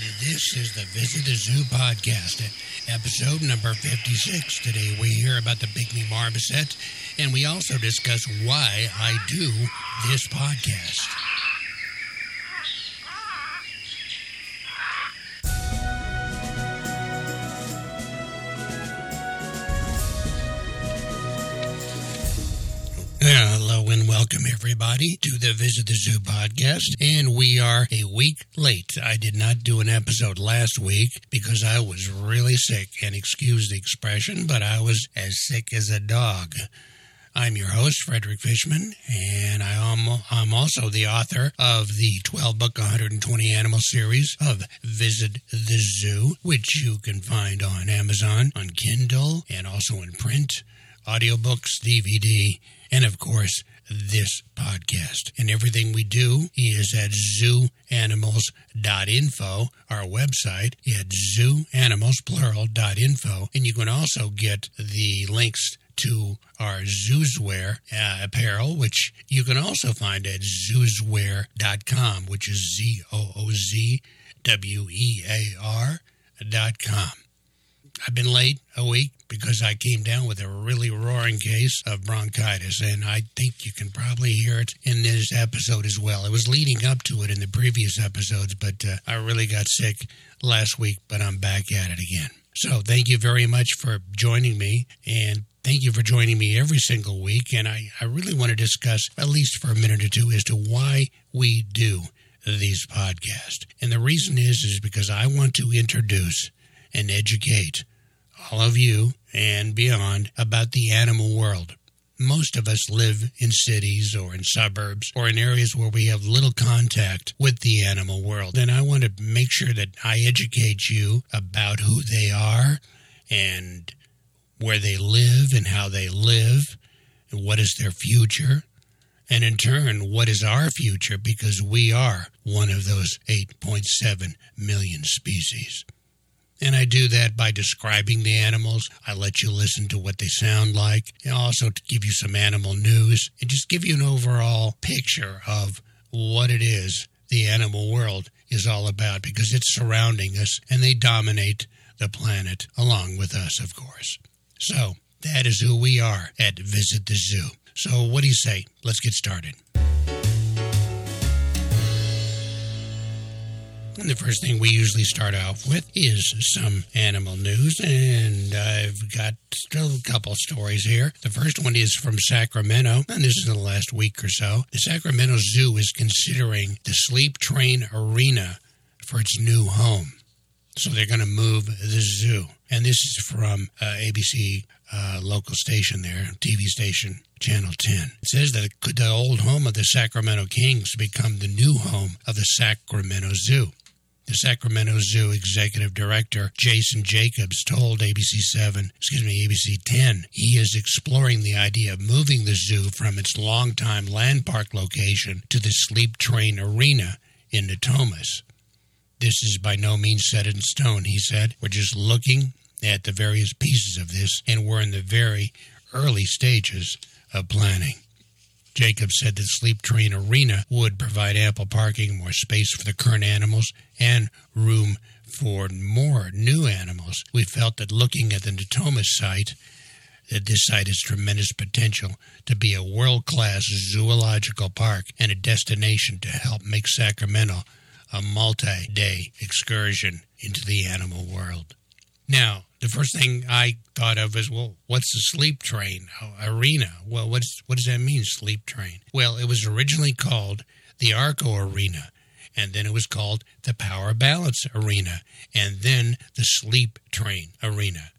This is the Visit the Zoo podcast, episode number 56. Today we hear about the pygmy marmoset, and we also discuss why I do this podcast. Welcome everybody to the Visit the Zoo podcast. And we are a week late. I did not do an episode last week because I was really sick, and excuse the expression, but I was as sick as a dog. I'm your host, Frederick Fishman, and I am, I'm also the author of the 12 book 120 animal series of Visit the Zoo, which you can find on Amazon, on Kindle, and also in print, audiobooks, DVD, and of course, this podcast. And everything we do is at zooanimals.info, our website at zooanimalsplural.info. And you can also get the links to our Zoozwear uh, apparel, which you can also find at zoozwear.com, which is Z O O Z W E A R dot com. I've been late a week because I came down with a really roaring case of bronchitis, and I think you can probably hear it in this episode as well. It was leading up to it in the previous episodes, but uh, I really got sick last week, but I'm back at it again. So thank you very much for joining me, and thank you for joining me every single week. And I, I really want to discuss, at least for a minute or two, as to why we do these podcasts. And the reason is, is because I want to introduce and educate all of you and beyond about the animal world. Most of us live in cities or in suburbs or in areas where we have little contact with the animal world. And I want to make sure that I educate you about who they are and where they live and how they live and what is their future. And in turn, what is our future? Because we are one of those 8.7 million species. And I do that by describing the animals. I let you listen to what they sound like, and also to give you some animal news and just give you an overall picture of what it is the animal world is all about because it's surrounding us and they dominate the planet along with us, of course. So, that is who we are at Visit the Zoo. So, what do you say? Let's get started. And the first thing we usually start off with is some animal news, and I've got still a couple stories here. The first one is from Sacramento, and this is in the last week or so. The Sacramento Zoo is considering the Sleep Train Arena for its new home. So they're going to move the zoo. And this is from uh, ABC uh, local station there, TV station, Channel 10. It says that the old home of the Sacramento Kings become the new home of the Sacramento Zoo? The Sacramento Zoo executive director, Jason Jacobs, told ABC 7, excuse me, ABC 10, he is exploring the idea of moving the zoo from its longtime land park location to the Sleep Train Arena in Natomas. This is by no means set in stone, he said. We're just looking at the various pieces of this, and we're in the very early stages of planning. Jacob said the Sleep Train Arena would provide ample parking, more space for the current animals, and room for more new animals. We felt that looking at the Natomas site, that this site has tremendous potential to be a world class zoological park and a destination to help make Sacramento a multi day excursion into the animal world. Now, the first thing I thought of is, well, what's the sleep train oh, arena? Well, what's what does that mean, sleep train? Well, it was originally called the Arco Arena, and then it was called the Power Balance Arena, and then the Sleep Train Arena.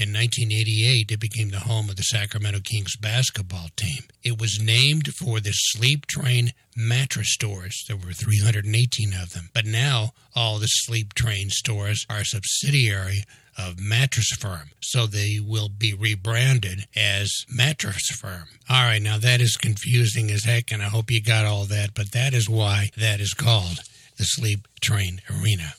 In 1988, it became the home of the Sacramento Kings basketball team. It was named for the Sleep Train mattress stores. There were 318 of them. But now, all the Sleep Train stores are a subsidiary of Mattress Firm. So they will be rebranded as Mattress Firm. All right, now that is confusing as heck, and I hope you got all that, but that is why that is called the Sleep Train Arena.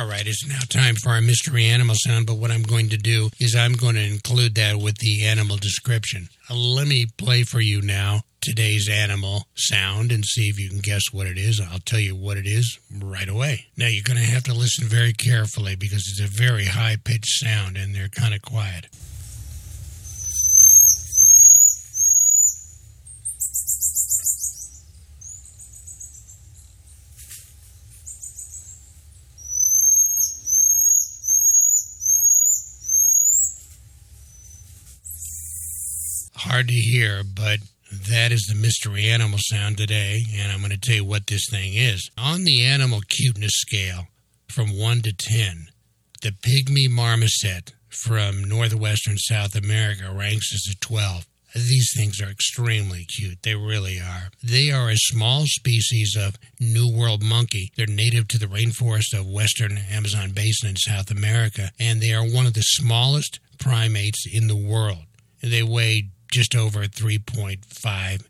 All right, it's now time for our mystery animal sound, but what I'm going to do is I'm going to include that with the animal description. Uh, let me play for you now today's animal sound and see if you can guess what it is. I'll tell you what it is right away. Now, you're going to have to listen very carefully because it's a very high pitched sound and they're kind of quiet. Hard to hear, but that is the mystery animal sound today, and I'm going to tell you what this thing is. On the animal cuteness scale, from 1 to 10, the pygmy marmoset from northwestern South America ranks as a 12. These things are extremely cute. They really are. They are a small species of New World monkey. They're native to the rainforest of western Amazon basin in South America, and they are one of the smallest primates in the world. They weigh just over 3.5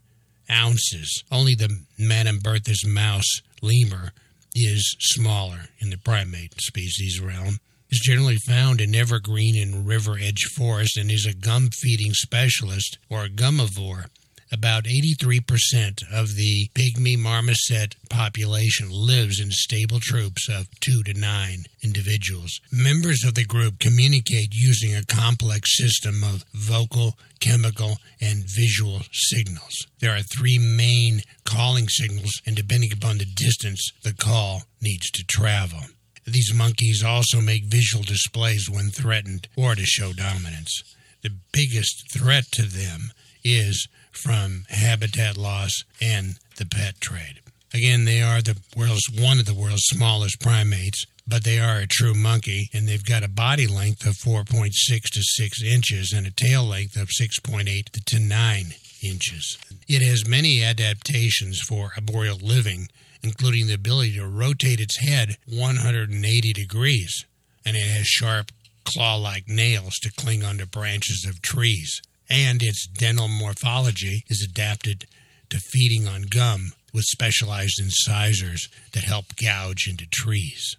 ounces. Only the Madame Berthe's mouse lemur is smaller in the primate species realm. It's generally found in evergreen and river edge forest and is a gum feeding specialist or a gummivore. About 83% of the pygmy marmoset population lives in stable troops of two to nine individuals. Members of the group communicate using a complex system of vocal, chemical, and visual signals. There are three main calling signals, and depending upon the distance the call needs to travel. These monkeys also make visual displays when threatened or to show dominance. The biggest threat to them is from habitat loss and the pet trade. Again, they are the world's one of the world's smallest primates, but they are a true monkey, and they've got a body length of 4.6 to 6 inches and a tail length of 6.8 to 9 inches. It has many adaptations for arboreal living, including the ability to rotate its head 180 degrees, and it has sharp claw like nails to cling onto branches of trees and its dental morphology is adapted to feeding on gum with specialized incisors that help gouge into trees.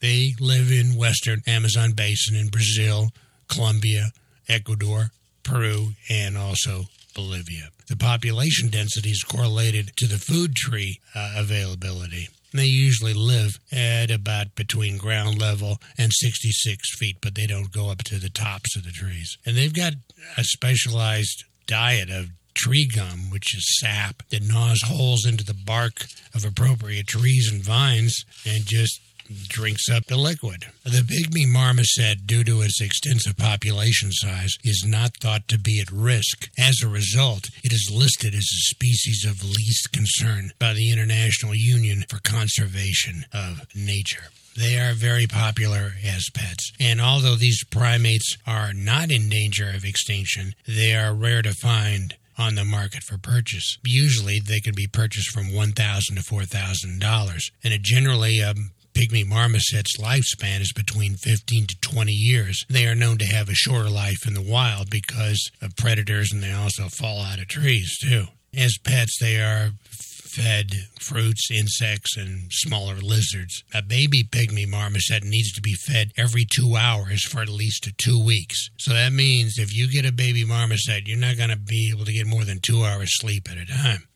They live in western Amazon basin in Brazil, Colombia, Ecuador, Peru, and also Bolivia. The population density is correlated to the food tree uh, availability. They usually live at about between ground level and 66 feet, but they don't go up to the tops of the trees. And they've got a specialized diet of tree gum, which is sap that gnaws holes into the bark of appropriate trees and vines and just drinks up the liquid. The pygmy marmoset, due to its extensive population size, is not thought to be at risk. As a result, it is listed as a species of least concern by the International Union for Conservation of Nature. They are very popular as pets. And although these primates are not in danger of extinction, they are rare to find on the market for purchase. Usually, they can be purchased from 1,000 to four thousand dollars, and it generally um, pygmy marmoset's lifespan is between 15 to 20 years. They are known to have a shorter life in the wild because of predators and they also fall out of trees too. As pets, they are fed fruits, insects, and smaller lizards. A baby pygmy marmoset needs to be fed every two hours for at least two weeks. So that means if you get a baby marmoset, you're not going to be able to get more than two hours sleep at a time.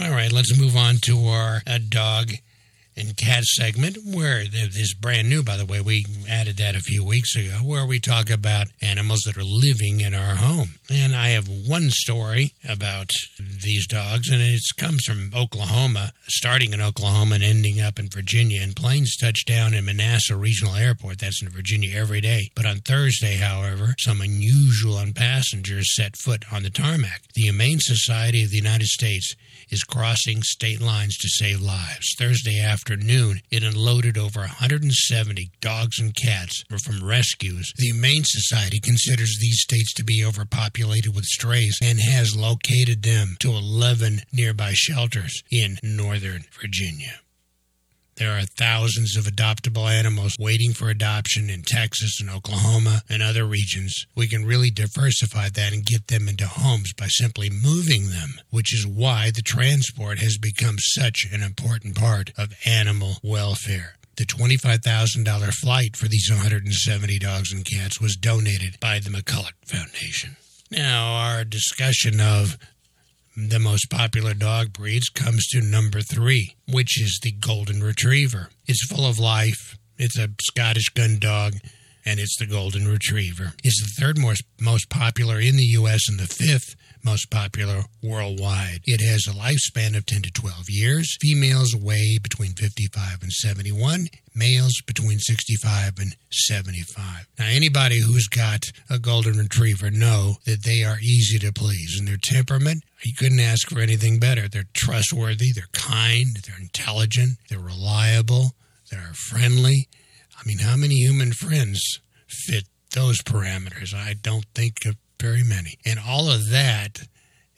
All right, let's move on to our uh, dog and cat segment where this is brand new by the way we added that a few weeks ago where we talk about animals that are living in our home. And i have one story about these dogs and it comes from oklahoma starting in oklahoma and ending up in virginia and planes touch down in manassas regional airport. That's in virginia every day. But on thursday however some unusual passengers set foot on the tarmac. The humane society of the united states is crossing state lines to save lives. Thursday afternoon afternoon, it unloaded over 170 dogs and cats from rescues. The Humane Society considers these states to be overpopulated with strays and has located them to 11 nearby shelters in Northern Virginia. There are thousands of adoptable animals waiting for adoption in Texas and Oklahoma and other regions. We can really diversify that and get them into homes by simply moving them, which is why the transport has become such an important part of animal welfare. The $25,000 flight for these 170 dogs and cats was donated by the McCulloch Foundation. Now, our discussion of the most popular dog breeds comes to number three, which is the Golden Retriever. It's full of life. It's a Scottish gun dog, and it's the Golden Retriever. It's the third most, most popular in the U.S. and the fifth most popular worldwide. It has a lifespan of 10 to 12 years. Females weigh between 55 and 71, males between 65 and 75. Now, anybody who's got a golden retriever know that they are easy to please, and their temperament, you couldn't ask for anything better. They're trustworthy, they're kind, they're intelligent, they're reliable, they're friendly. I mean, how many human friends fit those parameters? I don't think of very many. And all of that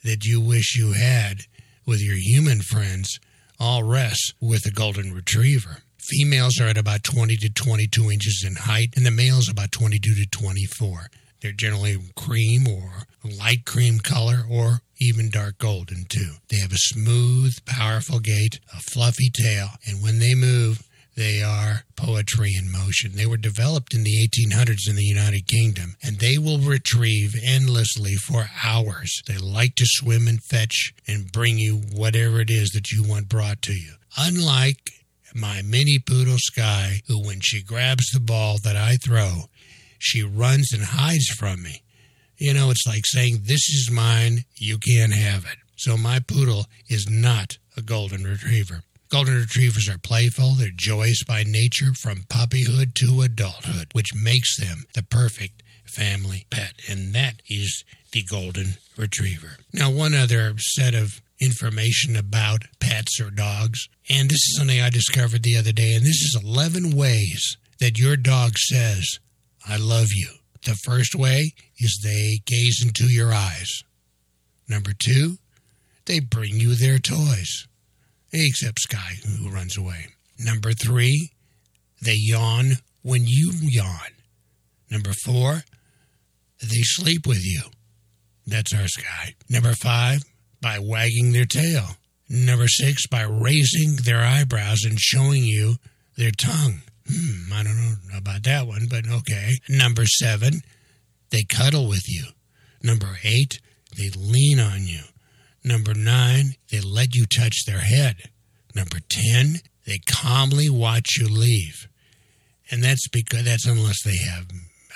that you wish you had with your human friends all rests with a golden retriever. Females are at about 20 to 22 inches in height, and the males about 22 to 24. They're generally cream or light cream color or even dark golden too. They have a smooth, powerful gait, a fluffy tail, and when they move, they are poetry in motion. They were developed in the 1800s in the United Kingdom, and they will retrieve endlessly for hours. They like to swim and fetch and bring you whatever it is that you want brought to you. Unlike my mini poodle Sky, who, when she grabs the ball that I throw, she runs and hides from me. You know, it's like saying, This is mine, you can't have it. So my poodle is not a golden retriever. Golden Retrievers are playful, they're joyous by nature from puppyhood to adulthood, which makes them the perfect family pet, and that is the Golden Retriever. Now, one other set of information about pets or dogs, and this is something I discovered the other day, and this is 11 ways that your dog says, I love you. The first way is they gaze into your eyes. Number two, they bring you their toys except Sky, who runs away. Number three, they yawn when you yawn. Number four, they sleep with you. That's our Sky. Number five, by wagging their tail. Number six, by raising their eyebrows and showing you their tongue. Hmm, I don't know about that one, but okay. Number seven, they cuddle with you. Number eight, they lean on you. Number nine, they let you touch their head. Number 10, they calmly watch you leave. And that's because that's unless they have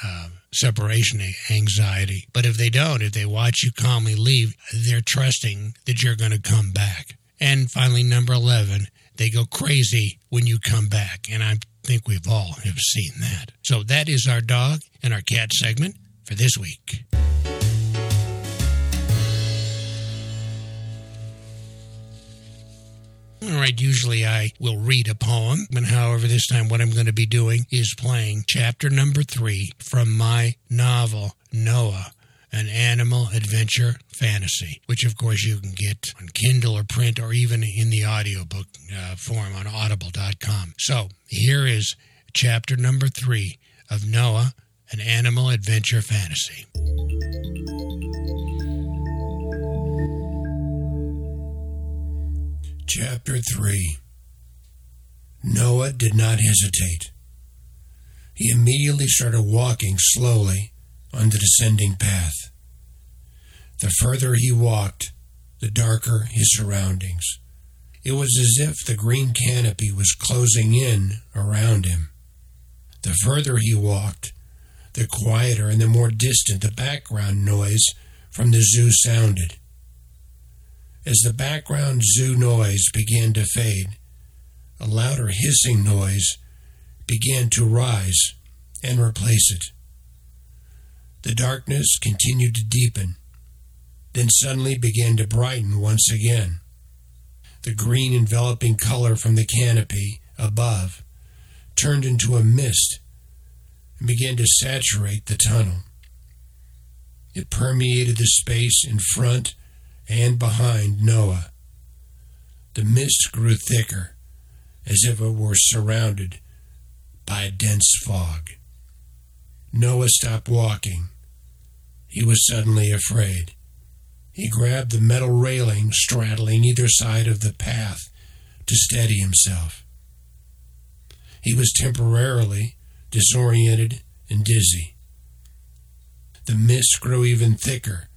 uh, separation anxiety. But if they don't, if they watch you calmly leave, they're trusting that you're going to come back. And finally, number 11, they go crazy when you come back. And I think we've all have seen that. So that is our dog and our cat segment for this week. All right, usually I will read a poem, but however, this time what I'm going to be doing is playing chapter number three from my novel, Noah an animal adventure fantasy, which of course you can get on Kindle or print or even in the audiobook uh, form on audible.com. So here is chapter number three of Noah, an animal adventure fantasy. Chapter 3 Noah did not hesitate. He immediately started walking slowly on the descending path. The further he walked, the darker his surroundings. It was as if the green canopy was closing in around him. The further he walked, the quieter and the more distant the background noise from the zoo sounded. As the background zoo noise began to fade, a louder hissing noise began to rise and replace it. The darkness continued to deepen, then suddenly began to brighten once again. The green enveloping color from the canopy above turned into a mist and began to saturate the tunnel. It permeated the space in front and behind Noah. The mist grew thicker, as if it were surrounded by a dense fog. Noah stopped walking. He was suddenly afraid. He grabbed the metal railing straddling either side of the path to steady himself. He was temporarily disoriented and dizzy. The mist grew even thicker,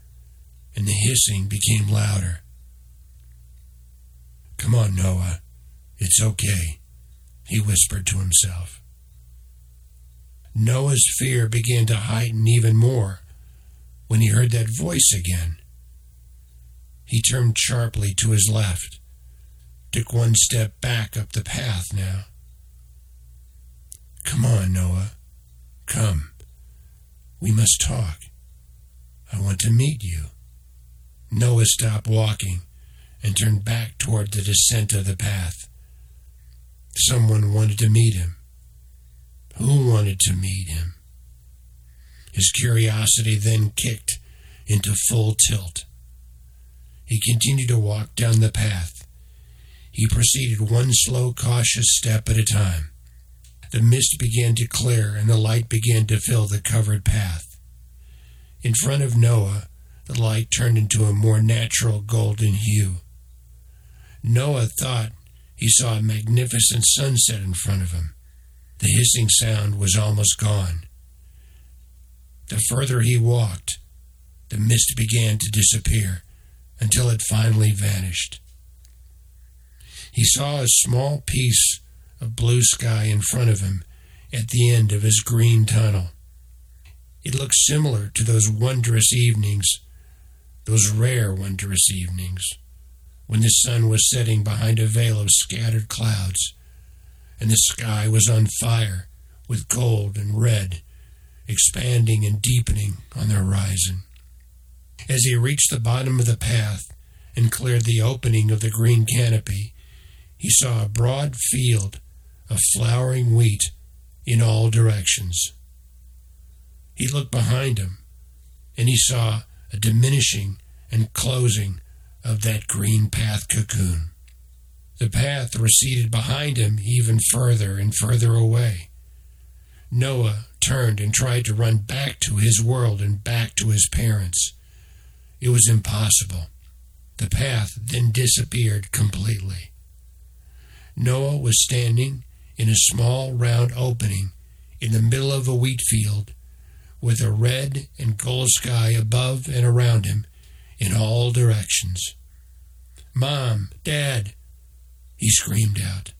and the hissing became louder. Come on, Noah. It's okay, he whispered to himself. Noah's fear began to heighten even more when he heard that voice again. He turned sharply to his left, took one step back up the path now. Come on, Noah. Come. We must talk. I want to meet you. Noah stopped walking and turned back toward the descent of the path. Someone wanted to meet him. Who wanted to meet him? His curiosity then kicked into full tilt. He continued to walk down the path. He proceeded one slow, cautious step at a time. The mist began to clear and the light began to fill the covered path. In front of Noah, the light turned into a more natural golden hue. Noah thought he saw a magnificent sunset in front of him. The hissing sound was almost gone. The further he walked, the mist began to disappear until it finally vanished. He saw a small piece of blue sky in front of him at the end of his green tunnel. It looked similar to those wondrous evenings, those rare wondrous evenings, when the sun was setting behind a veil of scattered clouds and the sky was on fire with gold and red, expanding and deepening on the horizon. As he reached the bottom of the path and cleared the opening of the green canopy, he saw a broad field of flowering wheat in all directions. He looked behind him and he saw a diminishing and closing of that green path cocoon. The path receded behind him even further and further away. Noah turned and tried to run back to his world and back to his parents. It was impossible. The path then disappeared completely. Noah was standing in a small round opening in the middle of a wheat field with a red and gold sky above and around him in all directions. Mom, Dad, he screamed out.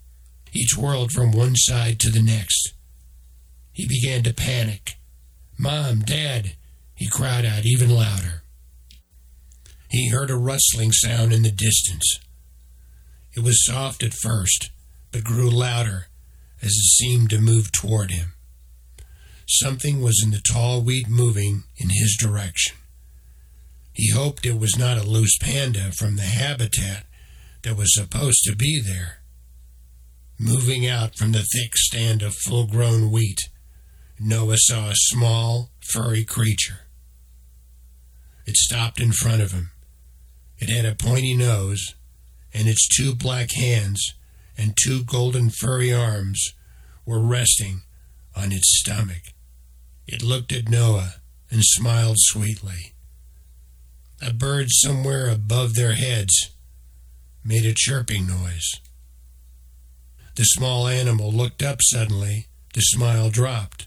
He twirled from one side to the next. He began to panic. Mom, Dad, he cried out even louder. He heard a rustling sound in the distance. It was soft at first, but grew louder as it seemed to move toward him. Something was in the tall wheat moving in his direction. He hoped it was not a loose panda from the habitat that was supposed to be there. Moving out from the thick stand of full grown wheat, Noah saw a small, furry creature. It stopped in front of him. It had a pointy nose, and its two black hands and two golden furry arms were resting on its stomach. It looked at Noah and smiled sweetly. A bird somewhere above their heads made a chirping noise. The small animal looked up suddenly. The smile dropped.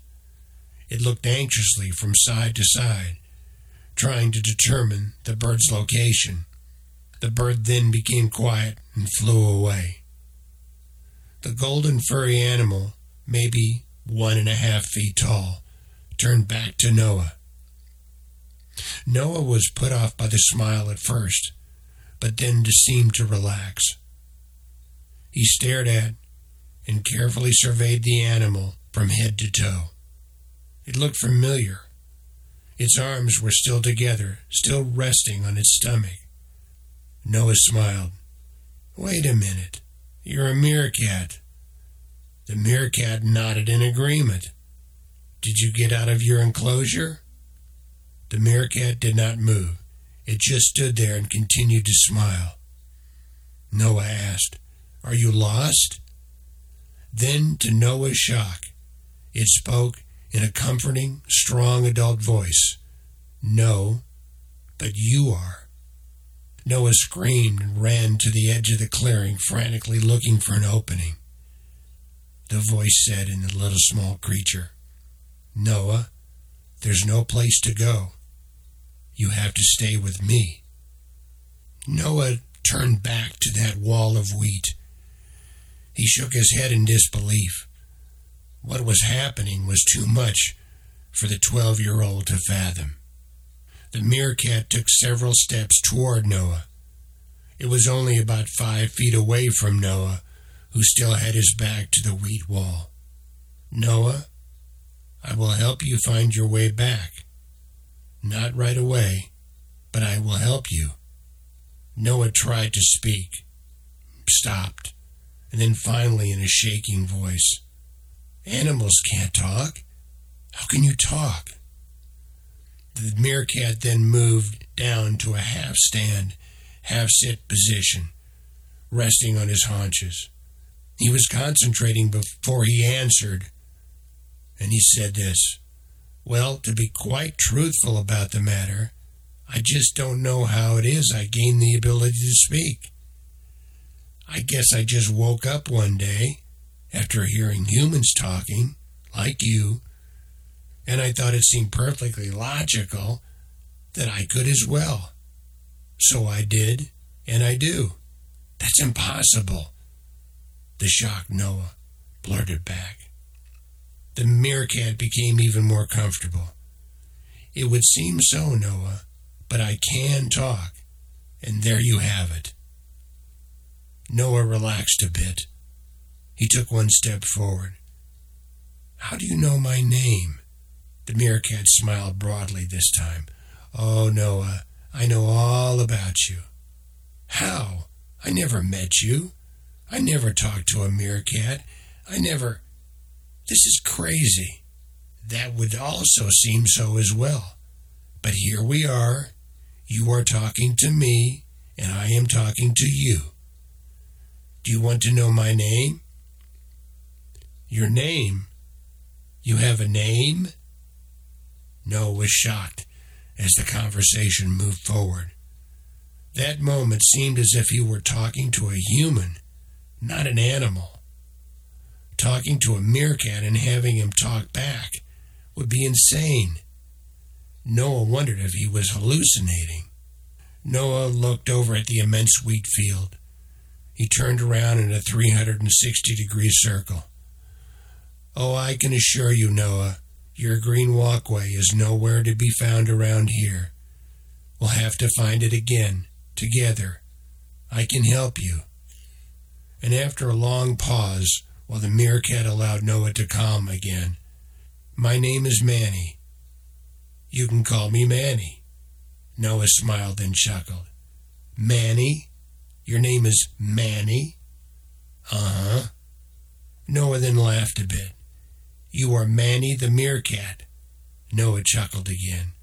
It looked anxiously from side to side, trying to determine the bird's location. The bird then became quiet and flew away. The golden furry animal, maybe one and a half feet tall, turned back to Noah. Noah was put off by the smile at first, but then seemed to relax. He stared at and carefully surveyed the animal from head to toe. It looked familiar. Its arms were still together, still resting on its stomach. Noah smiled. Wait a minute. You're a meerkat. The meerkat nodded in agreement. Did you get out of your enclosure? The meerkat did not move. It just stood there and continued to smile. Noah asked, Are you lost? Then, to Noah's shock, it spoke in a comforting, strong adult voice No, but you are. Noah screamed and ran to the edge of the clearing, frantically looking for an opening. the voice said in the little small creature. Noah, there's no place to go. You have to stay with me. Noah turned back to that wall of wheat. He shook his head in disbelief. What was happening was too much for the 12 year old to fathom. The meerkat took several steps toward Noah. It was only about five feet away from Noah, who still had his back to the wheat wall. Noah, I will help you find your way back. Not right away, but I will help you. Noah tried to speak, stopped, and then finally, in a shaking voice, Animals can't talk. How can you talk? The meerkat then moved down to a half stand, half sit position, resting on his haunches. He was concentrating before he answered, and he said this Well, to be quite truthful about the matter, I just don't know how it is I gained the ability to speak. I guess I just woke up one day after hearing humans talking, like you, and I thought it seemed perfectly logical that I could as well. So I did, and I do. That's impossible. The shocked Noah blurted back. The meerkat became even more comfortable. It would seem so, Noah, but I can talk, and there you have it. Noah relaxed a bit. He took one step forward. How do you know my name? The meerkat smiled broadly this time. Oh, Noah, I know all about you. How? I never met you. I never talked to a meerkat. I never. This is crazy. That would also seem so as well. But here we are. You are talking to me, and I am talking to you. Do you want to know my name? Your name? You have a name? Noah was shocked as the conversation moved forward. That moment seemed as if he were talking to a human, not an animal. Talking to a meerkat and having him talk back would be insane. Noah wondered if he was hallucinating. Noah looked over at the immense wheat field. He turned around in a 360 degree circle. Oh, I can assure you, Noah, your green walkway is nowhere to be found around here. We'll have to find it again, together. I can help you. And after a long pause, while the meerkat allowed Noah to calm again, My name is Manny. You can call me Manny. Noah smiled and chuckled. Manny? Your name is Manny? Uh huh. Noah then laughed a bit. You are Manny the meerkat. Noah chuckled again.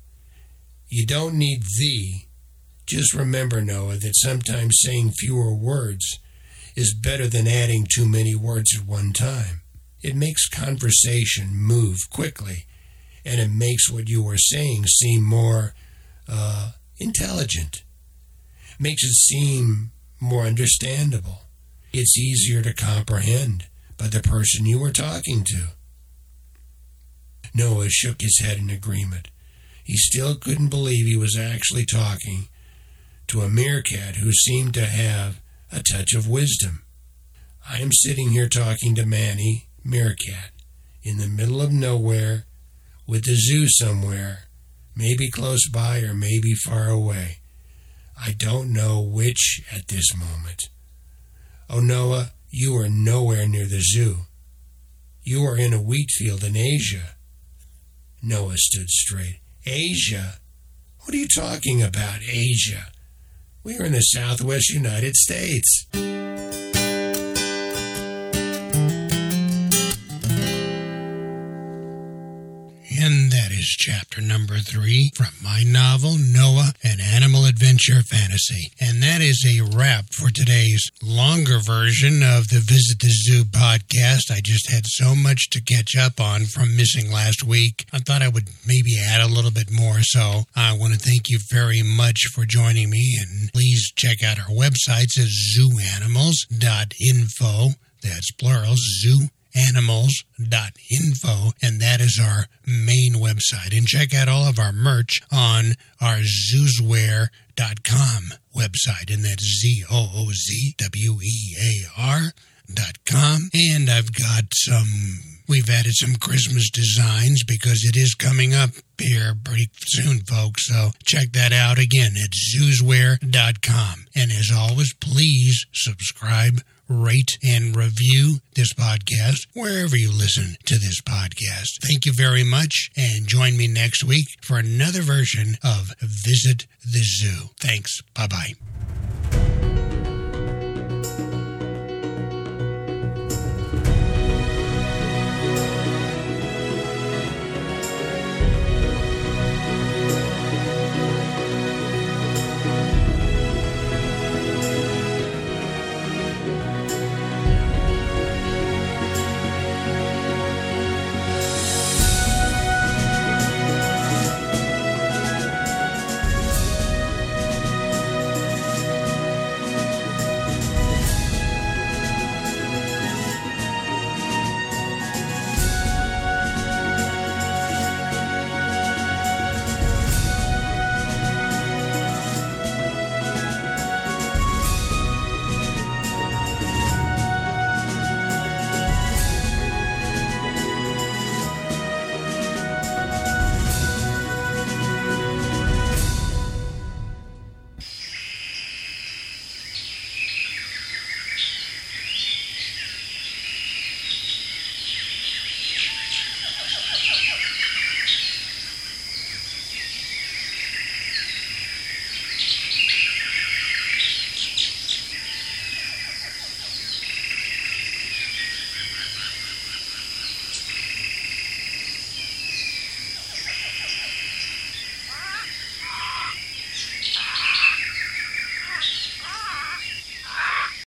You don't need thee. Just remember, Noah, that sometimes saying fewer words is better than adding too many words at one time. It makes conversation move quickly, and it makes what you are saying seem more uh, intelligent. Makes it seem more understandable. It's easier to comprehend by the person you are talking to. Noah shook his head in agreement. He still couldn't believe he was actually talking to a meerkat who seemed to have a touch of wisdom. I am sitting here talking to Manny, meerkat, in the middle of nowhere with the zoo somewhere, maybe close by or maybe far away. I don't know which at this moment. Oh, Noah, you are nowhere near the zoo. You are in a wheat field in Asia. Noah stood straight. Asia? What are you talking about, Asia? We are in the southwest United States. Chapter number three from my novel, Noah, an Animal Adventure Fantasy. And that is a wrap for today's longer version of the Visit the Zoo podcast. I just had so much to catch up on from missing last week. I thought I would maybe add a little bit more. So I want to thank you very much for joining me. And please check out our websites at zooanimals.info. That's plural, zoo animals.info, and that is our main website. And check out all of our merch on our zoozwear.com website, and that's Z O O Z W E A R dot com. And I've got some We've added some Christmas designs because it is coming up here pretty soon, folks. So check that out again at zoozwear.com. And as always, please subscribe, rate, and review this podcast wherever you listen to this podcast. Thank you very much, and join me next week for another version of Visit the Zoo. Thanks. Bye bye.